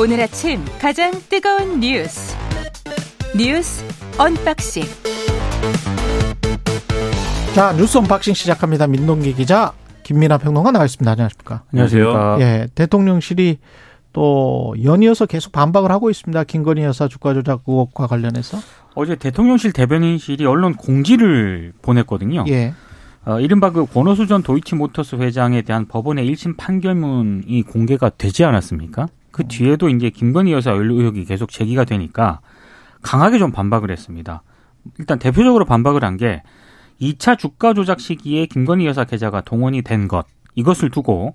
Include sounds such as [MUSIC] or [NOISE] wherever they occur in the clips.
오늘 아침 가장 뜨거운 뉴스 뉴스 unboxing 자 뉴스 unboxing 시작합니다. 민동기 기자 김민아 평론가 나와 있습니다. 안녕하십니까? 안녕하세요. 예, 대통령실이 또 연이어서 계속 반박을 하고 있습니다. 김건희 여사 주가 조작 의혹과 관련해서. 어제 대통령실 대변인실이 언론 공지를 보냈거든요. 예. 어, 이른바 그 권오수 전 도이치모터스 회장에 대한 법원의 1심 판결문이 공개가 되지 않았습니까? 그 뒤에도 이제 김건희 여사 의혹이 계속 제기가 되니까 강하게 좀 반박을 했습니다. 일단 대표적으로 반박을 한 게 2차 주가 조작 시기에 김건희 여사 계좌가 동원이 된 것, 이것을 두고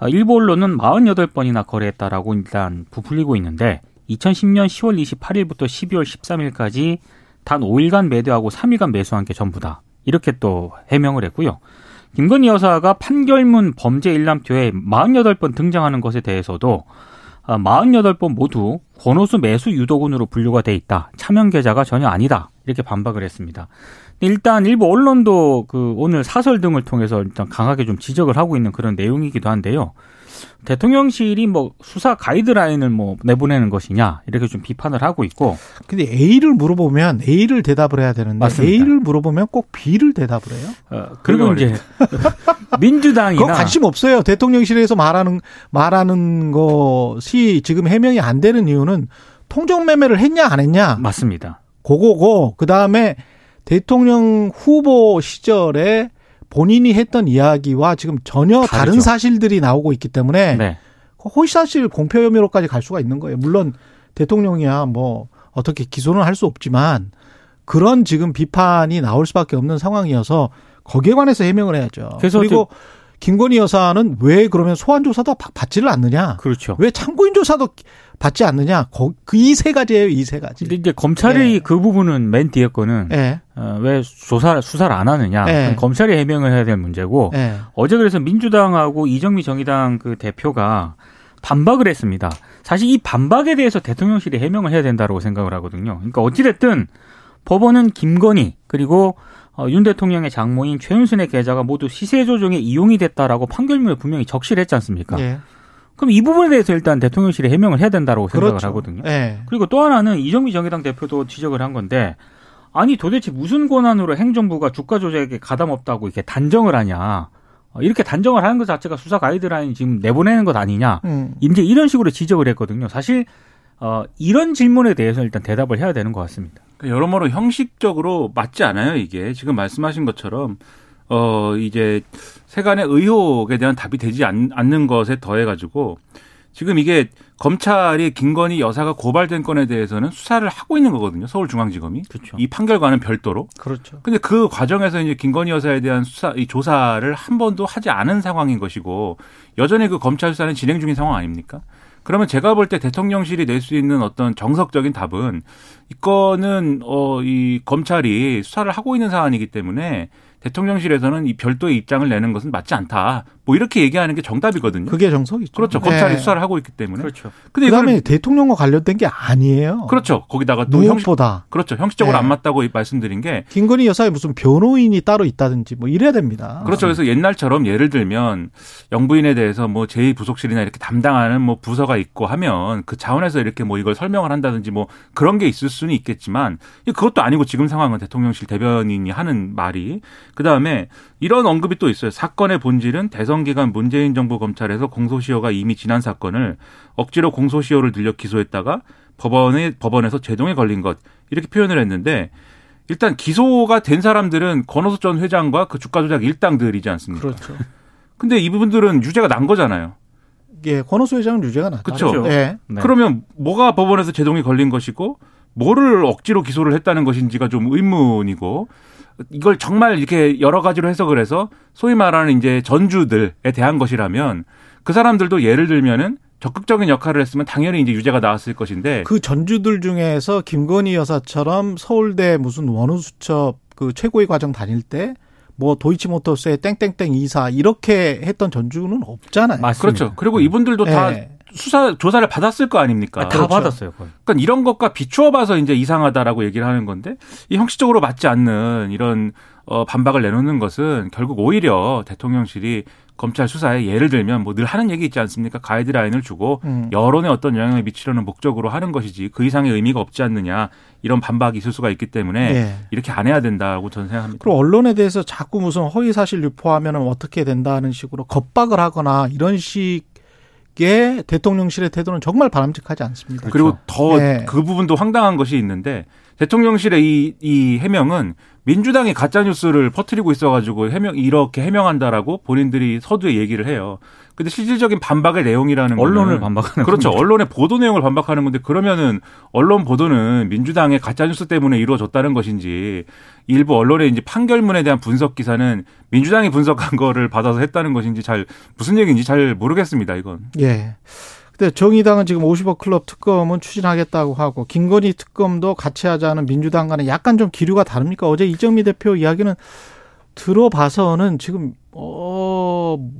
어, 일부 언론은 48번이나 거래했다라고 일단 부풀리고 있는데 2010년 10월 28일부터 12월 13일까지 단 5일간 매도하고 3일간 매수한 게 전부다. 이렇게 또 해명을 했고요. 김건희 여사가 판결문 범죄 일람표에 48번 등장하는 것에 대해서도 48번 모두 권오수 매수 유도군으로 분류가 돼 있다. 차명 계좌가 전혀 아니다. 이렇게 반박을 했습니다. 일단 일부 언론도 그 오늘 사설 등을 통해서 일단 강하게 좀 지적을 하고 있는 그런 내용이기도 한데요. 대통령실이 뭐 수사 가이드라인을 뭐 내보내는 것이냐 이렇게 좀 비판을 하고 있고. 근데 A를 물어보면 A를 대답을 해야 되는데 맞습니다. A를 물어보면 꼭 B를 대답을 해요. 어, 그리고 이제 [LAUGHS] 민주당이나 그거 관심 없어요. 대통령실에서 말하는 말하는 것이 지금 해명이 안 되는 이유는 통정 매매를 했냐 안 했냐 맞습니다. 그거고 그 다음에 대통령 후보 시절에 본인이 했던 이야기와 지금 전혀 다른 다르죠. 사실들이 나오고 있기 때문에 네. 허위사실 공표 혐의로까지 갈 수가 있는 거예요. 물론 대통령이야 뭐 어떻게 기소는 할 수 없지만 그런 지금 비판이 나올 수밖에 없는 상황이어서 거기에 관해서 해명을 해야죠. 그래서 그리고 김건희 여사는 왜 그러면 소환 조사도 받- 받지를 않느냐? 그렇죠. 왜 참고인 조사도 받지 않느냐? 그 이 세 가지예요. 이 세 가지. 근데 이제 검찰이 예. 그 부분은 맨 뒤에 거는 예. 어, 왜 조사 수사를 안 하느냐 예. 그건 검찰이 해명을 해야 될 문제고 예. 어제 그래서 민주당하고 이정미 정의당 그 대표가 반박을 했습니다. 사실 이 반박에 대해서 대통령실이 해명을 해야 된다고 생각을 하거든요. 그러니까 어찌됐든 법원은 김건희 그리고 어, 윤 대통령의 장모인 최윤순의 계좌가 모두 시세 조정에 이용이 됐다라고 판결문에 분명히 적시를 했지 않습니까? 예. 그럼 이 부분에 대해서 일단 대통령실이 해명을 해야 된다고 생각을 그렇죠. 하거든요. 예. 그리고 또 하나는 이정미 정의당 대표도 지적을 한 건데 아니 도대체 무슨 권한으로 행정부가 주가 조작에 가담 없다고 이렇게 단정을 하냐 어, 이렇게 단정을 하는 것 자체가 수사 가이드라인 지금 내보내는 것 아니냐 음. 이제 이런 식으로 지적을 했거든요 사실 어, 이런 질문에 대해서 일단 대답을 해야 되는 것 같습니다 그러니까 여러모로 형식적으로 맞지 않아요, 이게. 지금 말씀하신 것처럼, 어, 이제 세간의 의혹에 대한 답이 되지 않, 는 것에 더해 가지고, 지금 이게 검찰이 김건희 여사가 고발된 건에 대해서는 수사를 하고 있는 거거든요, 서울중앙지검이. 그렇죠 이 판결과는 별도로. 그렇죠. 근데 그 과정에서 이제 김건희 여사에 대한 수사, 이 조사를 한 번도 하지 않은 상황인 것이고, 여전히 그 검찰 수사는 진행 중인 상황 아닙니까? 그러면 제가 볼 때 대통령실이 낼 수 있는 어떤 정석적인 답은 이거는 어 이 검찰이 수사를 하고 있는 사안이기 때문에 대통령실에서는 이 별도의 입장을 내는 것은 맞지 않다. 뭐 이렇게 얘기하는 게 정답이거든요. 그게 정석이죠. 그렇죠. 검찰이 예. 수사를 하고 있기 때문에. 그렇죠 근데 그다음에 이걸 대통령과 관련된 게 아니에요. 그렇죠. 거기다가 또 형식 무엇보다 그렇죠. 형식적으로 네. 안 맞다고 말씀드린 게 김건희 여사의 무슨 변호인이 따로 있다든지 뭐 이래야 됩니다. 그렇죠. 그래서 옛날처럼 예를 들면 영부인에 대해서 뭐 제2 부속실이나 이렇게 담당하는 뭐 부서가 있고 하면 그 차원에서 이렇게 뭐 이걸 설명을 한다든지 뭐 그런 게 있을 수는 있겠지만 그것도 아니고 지금 상황은 대통령실 대변인이 하는 말이 그다음에 이런 언급이 또 있어요. 사건의 본질은 대선 기간 문재인 정부 검찰에서 공소시효가 이미 지난 사건을 억지로 공소시효를 들려 기소했다가 법원에 법원에서 제동에 걸린 것 이렇게 표현을 했는데 일단 기소가 된 사람들은 권오수 전 회장과 그 주가 조작 일당들이지 않습니까? 그렇죠. 근데 이분들은 유죄가 난 거잖아요. 예, 권오수 회장은 유죄가 났다. 그쵸. 예. 네. 그러면 뭐가 법원에서 제동이 걸린 것이고 뭐를 억지로 기소를 했다는 것인지가 좀 의문이고 이걸 정말 이렇게 여러 가지로 해석을 해서 소위 말하는 이제 전주들에 대한 것이라면 그 사람들도 예를 들면은 적극적인 역할을 했으면 당연히 이제 유죄가 나왔을 것인데 그 전주들 중에서 김건희 여사처럼 서울대 무슨 원우수첩 그 최고위 과정 다닐 때 뭐 도이치모터스의 땡땡땡 이사 이렇게 했던 전주는 없잖아요. 맞습니다. 그렇죠. 그리고 이분들도 다 예. 수사 조사를 받았을 거 아닙니까? 아, 다 그렇죠. 받았어요. 거의. 그러니까 이런 것과 비추어 봐서 이제 이상하다라고 얘기를 하는 건데 이 형식적으로 맞지 않는 이런 어 반박을 내놓는 것은 결국 오히려 대통령실이 검찰 수사에 예를 들면 뭐 늘 하는 얘기 있지 않습니까? 가이드라인을 주고 음. 여론에 어떤 영향을 미치려는 목적으로 하는 것이지 그 이상의 의미가 없지 않느냐 이런 반박이 있을 수가 있기 때문에 네. 이렇게 안 해야 된다고 저는 생각합니다. 그리고 언론에 대해서 자꾸 무슨 허위 사실 유포하면 어떻게 된다는 식으로 겁박을 하거나 이런 식 의 대통령실의 태도는 정말 바람직하지 않습니다. 그리고 더그 네. 그 부분도 황당한 것이 있는데 대통령실의 이, 이 해명은 민주당이 가짜 뉴스를 퍼뜨리고 있어가지고 해명 이렇게 해명한다라고 본인들이 서두에 얘기를 해요. 근데 실질적인 반박의 내용이라는 언론을 반박하는 그렇죠. 겁니다. 언론의 보도 내용을 반박하는 건데 그러면은 언론 보도는 민주당의 가짜 뉴스 때문에 이루어졌다는 것인지 일부 언론의 이제 판결문에 대한 분석 기사는 민주당이 분석한 거를 받아서 했다는 것인지 잘 무슨 얘기인지 잘 모르겠습니다. 이건. 예. 근데 정의당은 지금 50억 클럽 특검은 추진하겠다고 하고 김건희 특검도 같이 하자는 민주당과는 약간 좀 기류가 다릅니까? 어제 이정미 대표 이야기는 들어봐서는 지금 어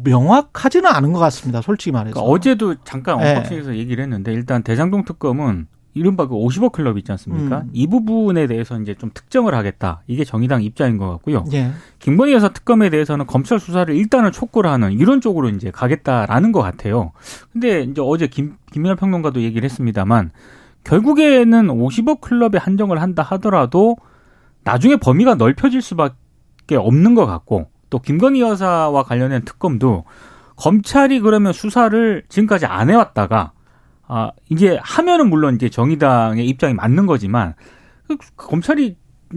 명확하지는 않은 것 같습니다. 솔직히 말해서. 그러니까 어제도 잠깐 언박싱에서 네. 얘기를 했는데 일단 대장동 특검은 이른바 그 50억 클럽 있지 않습니까? 음. 이 부분에 대해서 이제 좀 특정을 하겠다. 이게 정의당 입장인 것 같고요. 예. 김건희 여사 특검에 대해서는 검찰 수사를 일단은 촉구를 하는 이런 쪽으로 이제 가겠다라는 것 같아요. 근데 이제 어제 김, 김민하 평론가도 얘기를 했습니다만 결국에는 50억 클럽에 한정을 한다 하더라도 나중에 범위가 넓혀질 수밖에 없는 것 같고 또 김건희 여사와 관련된 특검도 검찰이 그러면 수사를 지금까지 안 해왔다가 아, 이제 하면은 물론 이제 정의당의 입장이 맞는 거지만 그 검찰이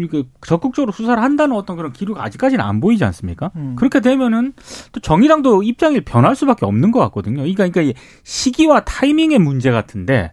그 적극적으로 수사를 한다는 어떤 그런 기류가 아직까지는 안 보이지 않습니까? 음. 그렇게 되면은 또 정의당도 입장이 변할 수밖에 없는 것 같거든요. 그러니까, 그러니까 시기와 타이밍의 문제 같은데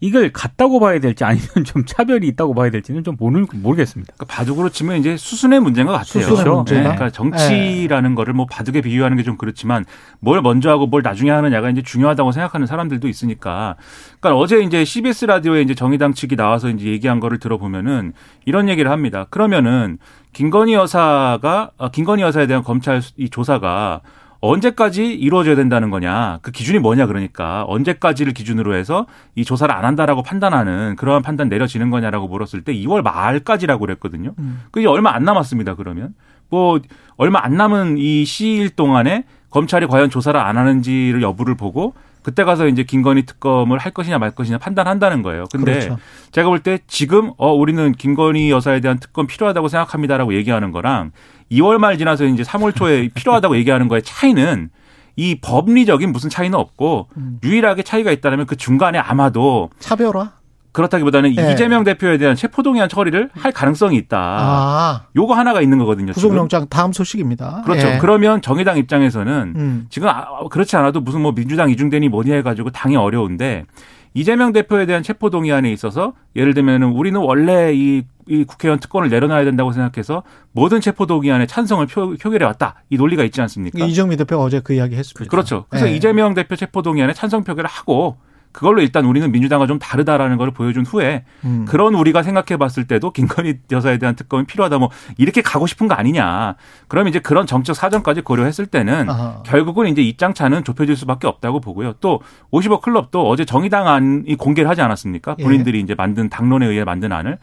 이걸 같다고 봐야 될지 아니면 좀 차별이 있다고 봐야 될지는 좀 모르, 모르겠습니다. 그러니까 바둑으로 치면 이제 수순의 문제인 것 같아요. 수순의 그렇죠? 문제. 네. 그러니까 정치라는 네. 거를 뭐 바둑에 비유하는 게 좀 그렇지만 뭘 먼저 하고 뭘 나중에 하느냐가 이제 중요하다고 생각하는 사람들도 있으니까. 그러니까 어제 이제 CBS 라디오에 이제 정의당 측이 나와서 이제 얘기한 거를 들어보면은 이런 얘기를 합니다. 그러면은 김건희 여사가 아, 김건희 여사에 대한 검찰 이 조사가 언제까지 이루어져야 된다는 거냐. 그 기준이 뭐냐 그러니까 언제까지를 기준으로 해서 이 조사를 안 한다라고 판단하는 그러한 판단 내려지는 거냐라고 물었을 때 2월 말까지라고 그랬거든요. 음. 그게 얼마 안 남았습니다. 그러면 뭐 얼마 안 남은 이 시일 동안에 검찰이 과연 조사를 안 하는지를 여부를 보고 그때 가서 이제 김건희 특검을 할 것이냐 말 것이냐 판단한다는 거예요. 근데 그렇죠. 제가 볼 때 지금 어 우리는 김건희 여사에 대한 특검 필요하다고 생각합니다라고 얘기하는 거랑 2월 말 지나서 이제 3월 초에 [LAUGHS] 필요하다고 얘기하는 거의 차이는 이 법리적인 무슨 차이는 없고 음. 유일하게 차이가 있다면 그 중간에 아마도 차별화 그렇다기보다는 네. 이재명 대표에 대한 체포동의안 처리를 할 가능성이 있다. 아. 요거 하나가 있는 거거든요. 구속영장 다음 소식입니다. 그렇죠. 예. 그러면 정의당 입장에서는 음. 지금 아, 그렇지 않아도 무슨 뭐 민주당 이중대니 뭐니 해가지고 당이 어려운데 이재명 대표에 대한 체포 동의안에 있어서 예를 들면은 우리는 원래 이, 이 국회의원 특권을 내려놔야 된다고 생각해서 모든 체포 동의안에 찬성을 표, 표결해 왔다. 이 논리가 있지 않습니까? 이정미 대표가 어제 그 이야기 했습니다. 그렇죠. 그래서 네. 이재명 대표 체포 동의안에 찬성 표결을 하고 그걸로 일단 우리는 민주당과 좀 다르다라는 걸 보여준 후에 음. 그런 우리가 생각해 봤을 때도 김건희 여사에 대한 특검이 필요하다 뭐 이렇게 가고 싶은 거 아니냐. 그럼 이제 그런 정책 사정까지 고려했을 때는 아하. 결국은 이제 입장차는 좁혀질 수밖에 없다고 보고요. 또 50억 클럽도 어제 정의당 안이 공개를 하지 않았습니까? 예. 본인들이 예. 이제 만든 당론에 의해 만든 안을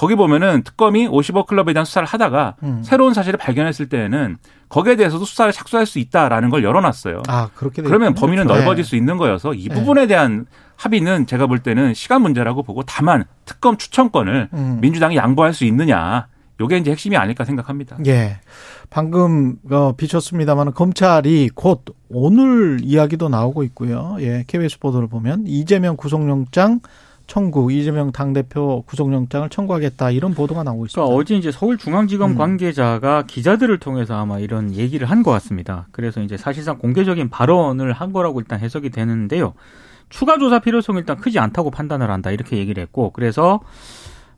거기 보면은 특검이 50억 클럽에 대한 수사를 하다가 음. 새로운 사실을 발견했을 때에는 거기에 대해서도 수사를 착수할 수 있다라는 걸 열어놨어요. 아 그렇게 그러면 범위는 네. 넓어질 수 있는 거여서 이 네. 부분에 대한 합의는 제가 볼 때는 시간 문제라고 보고 다만 특검 추천권을 음. 민주당이 양보할 수 있느냐. 요게 이제 핵심이 아닐까 생각합니다. 예. 방금 어, 비쳤습니다만 검찰이 곧 오늘 이야기도 나오고 있고요. 예. KBS 보도를 보면 이재명 구속영장 청구 이재명 당대표 구속영장을 청구하겠다 이런 보도가 나오고 있습니다. 그러니까 어제 이제 서울중앙지검 음. 관계자가 기자들을 통해서 아마 이런 얘기를 한 것 같습니다. 그래서 이제 사실상 공개적인 발언을 한 거라고 일단 해석이 되는데요. 추가 조사 필요성이 일단 크지 않다고 판단을 한다 이렇게 얘기를 했고 그래서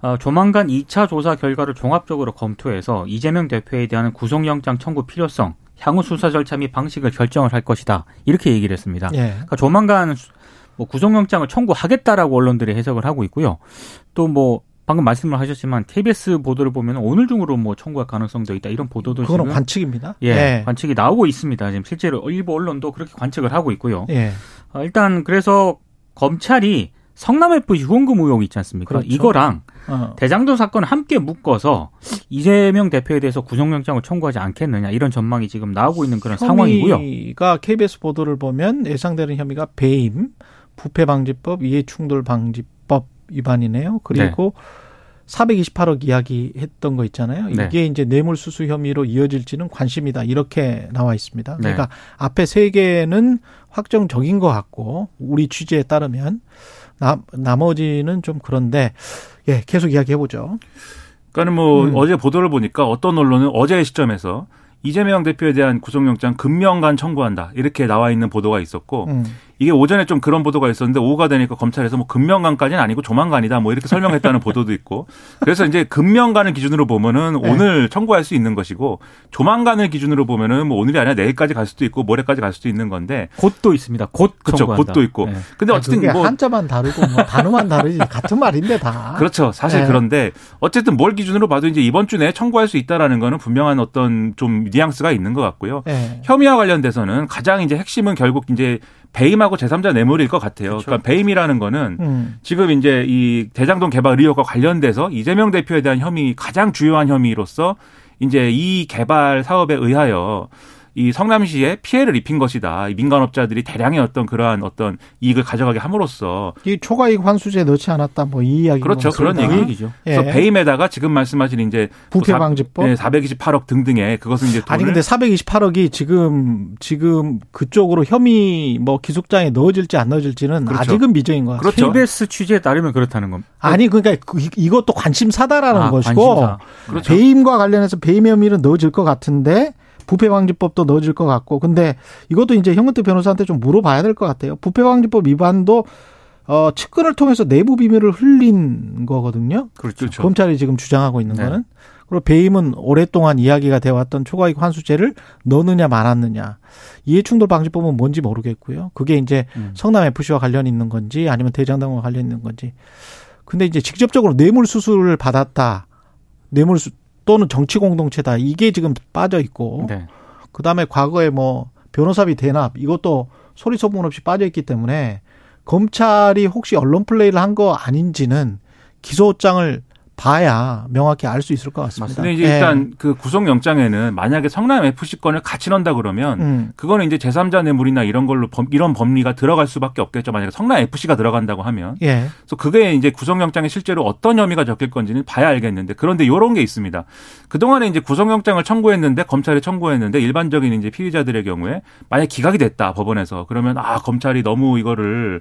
어, 조만간 2차 조사 결과를 종합적으로 검토해서 이재명 대표에 대한 구속영장 청구 필요성, 향후 수사 절차 및 방식을 결정을 할 것이다 이렇게 얘기를 했습니다. 예. 그러니까 조만간 뭐 구속영장을 청구하겠다라고 언론들이 해석을 하고 있고요. 또뭐 방금 말씀을 하셨지만 KBS 보도를 보면 오늘 중으로 뭐 청구할 가능성도 있다 이런 보도도 그거는 지금 관측입니다. 예, 예. 관측이 나오고 있습니다. 지금 실제로 일부 언론도 그렇게 관측을 하고 있고요. 예. 어, 일단 그래서 검찰이 성남 FC 후원금 의혹 있지 않습니까? 그렇죠. 이거랑 어. 대장동 사건을 함께 묶어서 이재명 대표에 대해서 구속영장을 청구하지 않겠느냐 이런 전망이 지금 나오고 있는 그런 상황이고요. 혐의가 KBS 보도를 보면 예상되는 혐의가 배임, 부패 방지법, 이해 충돌 방지법 위반이네요. 그리고 428억 이야기 했던 거 있잖아요. 네. 이게 이제 뇌물 수수 혐의로 이어질지는 관심이다. 이렇게 나와 있습니다. 네. 그러니까 앞에 세 개는 확정적인 것 같고 우리 취재에 따르면 나, 나머지는 좀 그런데 예 계속 이야기해 보죠. 그러니까는 뭐 음. 어제 보도를 보니까 어떤 언론은 어제의 시점에서 이재명 대표에 대한 구속영장 금명간 청구한다 이렇게 나와 있는 보도가 있었고 음. 이게 오전에 좀 그런 보도가 있었는데 오후가 되니까 검찰에서 뭐 금명간까지는 아니고 조만간이다 뭐 이렇게 설명했다는 [LAUGHS] 보도도 있고 그래서 이제 금명간을 기준으로 보면은 네. 오늘 청구할 수 있는 것이고 조만간을 기준으로 보면은 뭐 오늘이 아니라 내일까지 갈 수도 있고 모레까지 갈 수도 있는 건데 곧도 있습니다. 곧 그렇죠. 곧도 있고 네. 근데 아, 어쨌든 뭐 한자만 다르고 뭐 단어만 다르지 [LAUGHS] 같은 말인데 다. 그렇죠. 사실 네. 그런데 어쨌든 뭘 기준으로 봐도 이제 이번 주 내에 청구할 수 있다라는 거는 분명한 어떤 좀 뉘앙스가 있는 것 같고요. 예. 혐의와 관련돼서는 가장 이제 핵심은 결국 이제 배임하고 제3자 뇌물일 것 같아요. 그렇죠. 그러니까 배임이라는 거는 음. 지금 이제 이 대장동 개발 의혹과 관련돼서 이재명 대표에 대한 혐의 가장 주요한 혐의로서 이제 이 개발 사업에 의하여 이 성남시에 피해를 입힌 것이다. 이 민간업자들이 대량의 어떤 그러한 어떤 이익을 가져가게 함으로써 이 초과이익 환수제 넣지 않았다 뭐 이 이야기 그렇죠. 그런 그 얘기. 얘기죠. 그래서 배임에다가 지금 말씀하신 이제 부패 방지법. 네, 428억 등등의 그것은 이제 돈을 아니 근데 428억이 지금 지금 그쪽으로 혐의 뭐 기속장에 넣어질지 안 넣어질지는 그렇죠. 아직은 미정인 것 같아요. 그렇죠. KBS 취재에 따르면 그렇다는 겁니다. 아니 그러니까 그- 이것도 관심사다라는 아, 것이고 관심사. 그렇죠. 배임과 관련해서 배임 혐의는 넣어질 것 같은데 부패방지법도 넣어질 것 같고 근데 이것도 이제 형은태 변호사한테 좀 물어봐야 될 것 같아요. 부패방지법 위반도 어 측근을 통해서 내부 비밀을 흘린 거거든요. 그렇죠. 검찰이 지금 주장하고 있는 네. 거는 그리고 배임은 오랫동안 이야기가 되어 왔던 초과이익 환수제를 넣느냐 말았느냐 이해충돌 방지법은 뭔지 모르겠고요. 그게 이제 음. 성남 FC와 관련 있는 건지 아니면 대장동과 관련 있는 건지. 근데 이제 직접적으로 뇌물 수수를 받았다. 뇌물 수 또는 정치 공동체다. 이게 지금 빠져 있고 네. 그다음에 과거에 뭐 변호사비 대납 이것도 소리 소문 없이 빠져 있기 때문에 검찰이 혹시 언론 플레이를 한 거 아닌지는 기소장을 봐야 명확히 알 수 있을 것 같습니다. 근데 이제 예. 일단 그 구속영장에는 만약에 성남 FC 건을 같이 넣는다 그러면 음. 그거는 이제 제3자 뇌물이나 이런 걸로 범, 이런 법리가 들어갈 수밖에 없겠죠. 만약에 성남 FC가 들어간다고 하면. 예. 그래서 그게 이제 구속영장에 실제로 어떤 혐의가 적힐 건지는 봐야 알겠는데 그런데 이런 게 있습니다. 그동안에 이제 구속영장을 청구했는데 검찰이 청구했는데 일반적인 이제 피의자들의 경우에 만약 기각이 됐다 법원에서 그러면 아 검찰이 너무 이거를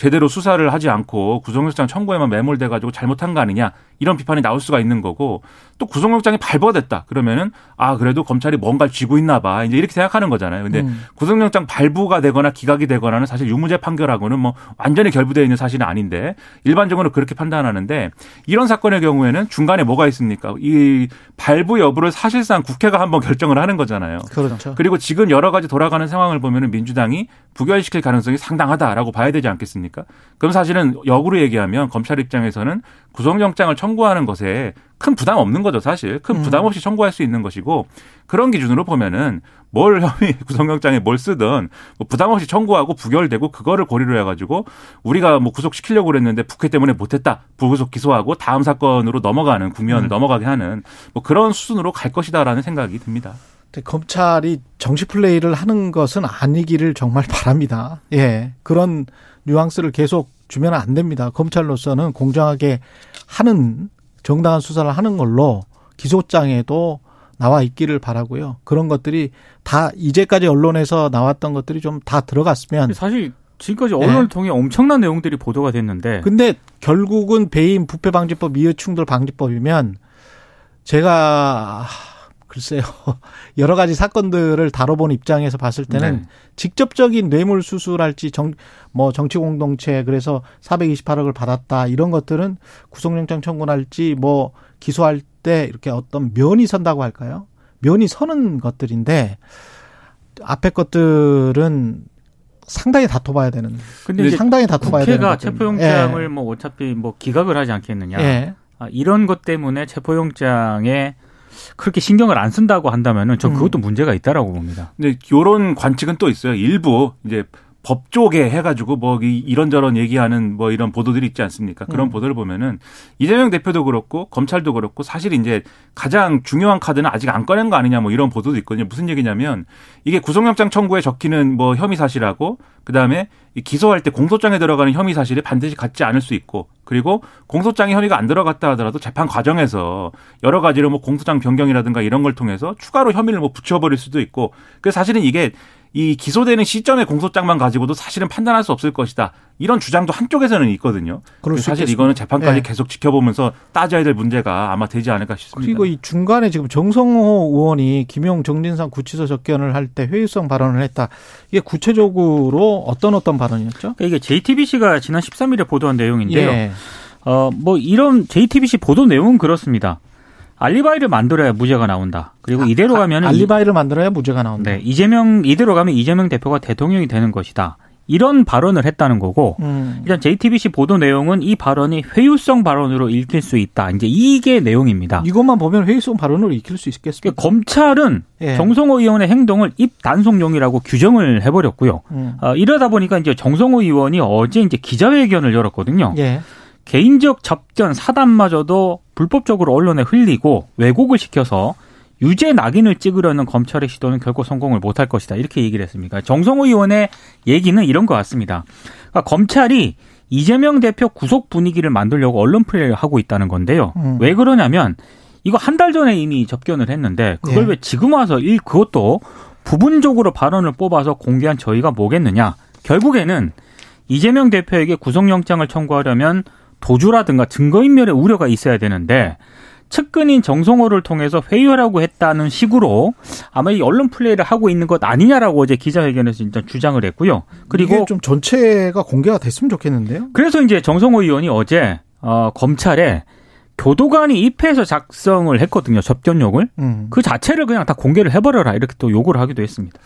제대로 수사를 하지 않고 구속영장 청구에만 매몰돼 가지고 잘못한 거 아니냐 이런 비판이 나올 수가 있는 거고 또 구속영장이 발부됐다 그러면은 아 그래도 검찰이 뭔가를 쥐고 있나 봐 이제 이렇게 생각하는 거잖아요. 근데 음. 구속영장 발부가 되거나 기각이 되거나는 사실 유무죄 판결하고는 뭐 완전히 결부되어 있는 사실은 아닌데 일반적으로 그렇게 판단하는데 이런 사건의 경우에는 중간에 뭐가 있습니까? 이 발부 여부를 사실상 국회가 한번 결정을 하는 거잖아요. 그렇죠. 그리고 지금 여러 가지 돌아가는 상황을 보면은 민주당이 부결시킬 가능성이 상당하다라고 봐야 되지 않겠습니까? 그럼 사실은 역으로 얘기하면 검찰 입장에서는 구속영장을 청구하는 것에 큰 부담 없는 거죠, 사실. 큰 음. 부담 없이 청구할 수 있는 것이고 그런 기준으로 보면은 뭘 혐의 [LAUGHS] 구속영장에 뭘 쓰든 뭐 부담 없이 청구하고 부결되고 그거를 고리로 해가지고 우리가 뭐 구속시키려고 그랬는데 국회 때문에 못했다 불구속 기소하고 다음 사건으로 넘어가는 국면을 음. 넘어가게 하는 뭐 그런 수준으로 갈 것이다라는 생각이 듭니다. 검찰이 정치 플레이를 하는 것은 아니기를 정말 바랍니다. 예. 그런 뉘앙스를 계속 주면 안 됩니다. 검찰로서는 공정하게 하는 정당한 수사를 하는 걸로 기소장에도 나와 있기를 바라고요. 그런 것들이 다 이제까지 언론에서 나왔던 것들이 좀 다 들어갔으면 사실 지금까지 언론을 통해 엄청난 내용들이 보도가 됐는데 근데 결국은 배임 부패 방지법 이해 충돌 방지법이면 제가 글쎄요 [LAUGHS] 여러 가지 사건들을 다뤄본 입장에서 봤을 때는 네. 직접적인 뇌물 수수랄지 정 뭐 정치 공동체 그래서 428억을 받았다 이런 것들은 구속영장 청구할지 뭐 기소할 때 이렇게 어떤 면이 선다고 할까요? 면이 서는 것들인데 앞에 것들은 상당히 다퉈봐야 되는. 근데 상당히 다퉈봐야 되는. 국회가. 체포영장을 뭐 어차피 뭐 기각을 하지 않겠느냐. 예. 예. 아, 이런 것 때문에 체포영장에 그렇게 신경을 안 쓴다고 한다면은 저 그것도 음. 문제가 있다라고 봅니다. 근데 요런 관측은 또 있어요. 일부 이제 법 쪽에 해가지고 뭐 이- 이런저런 얘기하는 뭐 이런 보도들이 있지 않습니까? 그런 음. 보도를 보면은 이재명 대표도 그렇고 검찰도 그렇고 사실 이제 가장 중요한 카드는 아직 안 꺼낸 거 아니냐 뭐 이런 보도도 있거든요. 무슨 얘기냐면 이게 구속영장 청구에 적히는 뭐 혐의 사실하고 그 다음에 기소할 때 공소장에 들어가는 혐의 사실이 반드시 같지 않을 수 있고 그리고 공소장에 혐의가 안 들어갔다 하더라도 재판 과정에서 여러 가지로 뭐 공소장 변경이라든가 이런 걸 통해서 추가로 혐의를 뭐 붙여버릴 수도 있고 그래서 사실은 이게 이 기소되는 시점의 공소장만 가지고도 사실은 판단할 수 없을 것이다. 이런 주장도 한쪽에서는 있거든요. 그럴 수 사실 있겠습니다. 이거는 재판까지 예. 계속 지켜보면서 따져야 될 문제가 아마 되지 않을까 싶습니다. 그리고 이 중간에 지금 정성호 의원이 김용 정진상 구치소 접견을 할 때 회의성 발언을 했다. 이게 구체적으로 어떤 어떤 발언이었죠? 그러니까 이게 JTBC가 지난 13일에 보도한 내용인데요. 예. 어, 뭐 이런 JTBC 보도 내용은 그렇습니다. 알리바이를 만들어야 무죄가 나온다. 그리고 이대로 가면은 이- 알리바이를 만들어야 무죄가 나온다. 네, 이재명 이대로 가면 이재명 대표가 대통령이 되는 것이다. 이런 발언을 했다는 거고 음. 일단 JTBC 보도 내용은 이 발언이 회유성 발언으로 읽힐 수 있다. 이제 이게 내용입니다. 이것만 보면 회의성 발언으로 익힐 수 있겠습니다. 그러니까 검찰은 예. 정성호 의원의 행동을 입 단속용이라고 규정을 해버렸고요. 음. 어, 이러다 보니까 이제 정성호 의원이 어제 이제 기자회견을 열었거든요. 예. 개인적 접견 사단마저도 불법적으로 언론에 흘리고 왜곡을 시켜서 유죄 낙인을 찍으려는 검찰의 시도는 결코 성공을 못할 것이다. 이렇게 얘기를 했습니다. 정성호 의원의 얘기는 이런 것 같습니다. 그러니까 검찰이 이재명 대표 구속 분위기를 만들려고 언론 플레이를 하고 있다는 건데요. 음. 왜 그러냐면 이거 한 달 전에 이미 접견을 했는데 그걸 예. 왜 지금 와서 일 그것도 부분적으로 발언을 뽑아서 공개한 저희가 뭐겠느냐. 결국에는 이재명 대표에게 구속영장을 청구하려면 도주라든가 증거인멸의 우려가 있어야 되는데 측근인 정성호를 통해서 회유하라고 했다는 식으로 아마 이 언론 플레이를 하고 있는 것 아니냐라고 어제 기자회견에서 일단 주장을 했고요. 그리고 이게 좀 전체가 공개가 됐으면 좋겠는데요. 그래서 이제 정성호 의원이 어제 어, 검찰에 교도관이 입회해서 작성을 했거든요. 접견용을. 음. 그 자체를 그냥 다 공개를 해버려라 이렇게 또 요구를 하기도 했습니다.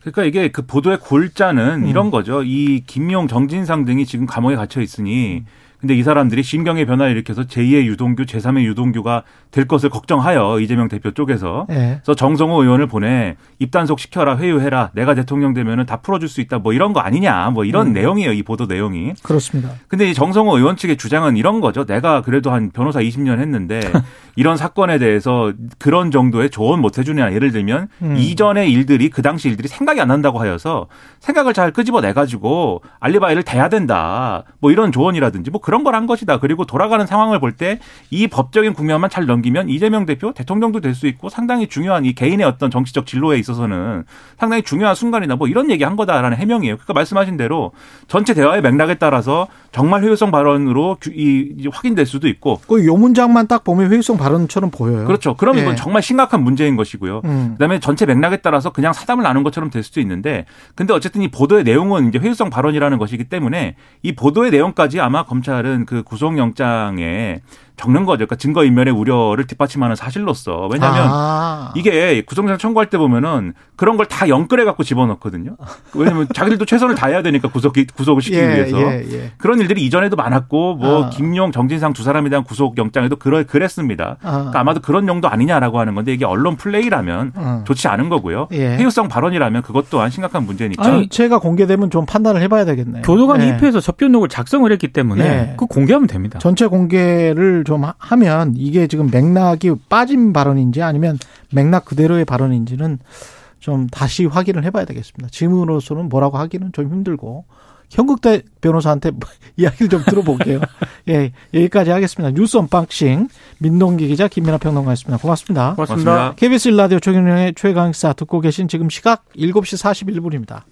그러니까 이게 그 보도의 골자는 음. 이런 거죠. 이 김용, 정진상 등이 지금 감옥에 gat혀 있으니 근데 이 사람들이 심경의 변화를 일으켜서 제2의 유동규, 제3의 유동규가 될 것을 걱정하여 이재명 대표 쪽에서 예. 그래서 정성호 의원을 보내 입단속 시켜라 회유해라 내가 대통령 되면은 다 풀어줄 수 있다 뭐 이런 거 아니냐 뭐 이런 음. 내용이에요 이 보도 내용이 그렇습니다. 근데 이 정성호 의원 측의 주장은 이런 거죠 내가 그래도 한 변호사 20년 했는데 [LAUGHS] 이런 사건에 대해서 그런 정도의 조언 못 해주냐 예를 들면 음. 이전의 일들이 그 당시 일들이 생각이 안 난다고 하여서 생각을 잘 끄집어내 가지고 알리바이를 대야 된다 뭐 이런 조언이라든지 뭐 그런 걸 한 것이다 그리고 돌아가는 상황을 볼 때 이 법적인 국면만 잘 넘기면 이재명 대표 대통령도 될 수 있고 상당히 중요한 이 개인의 어떤 정치적 진로에 있어서는 상당히 중요한 순간이다 뭐 이런 얘기 한 거다라는 해명이에요. 그러니까 말씀하신 대로 전체 대화의 맥락에 따라서 정말 효율성 발언으로 규- 이 확인될 수도 있고 그 요 문장만 딱 보면 회의성 발언처럼 보여요. 그렇죠. 그럼 이건 예. 정말 심각한 문제인 것이고요. 음. 그다음에 전체 맥락에 따라서 그냥 사담을 나눈 것처럼 될 수도 있는데 근데 어쨌든 이 보도의 내용은 이제 회유성 발언이라는 것이기 때문에 이 보도의 내용까지 아마 검찰 은 그 구속영장에 적는 거죠. 그러니까 증거인멸의 우려를 뒷받침하는 사실로서 왜냐하면 아. 이게 구속영장 청구할 때 보면은 그런 걸 다 연끌해 갖고 집어넣거든요. 왜냐면 자기들도 최선을 다해야 되니까 구속 구속을 [LAUGHS] 시키기 예, 위해서 예, 예. 그런 일들이 이전에도 많았고 뭐 아. 김용, 정진상 두 사람에 대한 구속 영장에도 그러 그랬습니다. 아. 그러니까 아마도 그런 용도 아니냐라고 하는 건데 이게 언론 플레이라면 음. 좋지 않은 거고요. 예. 회유성 발언이라면 그것 또한 심각한 문제니까. 아니, 전체가 공개되면 좀 판단을 해봐야 되겠네요. 교도관이 예. 입회해서 접견록을 작성을 했기 때문에 예. 그 공개하면 됩니다. 전체 공개를 좀 하- 하면 이게 지금 맥락이 빠진 발언인지 아니면 맥락 그대로의 발언인지는 좀 다시 확인을 해봐야 되겠습니다. 지금으로서는 뭐라고 하기는 좀 힘들고 현근택 변호사한테 [LAUGHS] 이야기를 좀 들어볼게요. [LAUGHS] 예, 여기까지 하겠습니다. 뉴스 unboxing 민동기 기자 김민아 평론가였습니다. 고맙습니다. 고맙습니다. 고맙습니다. KBS 일라디오 최경영의 최강사 듣고 계신 지금 시각 7시 41분입니다.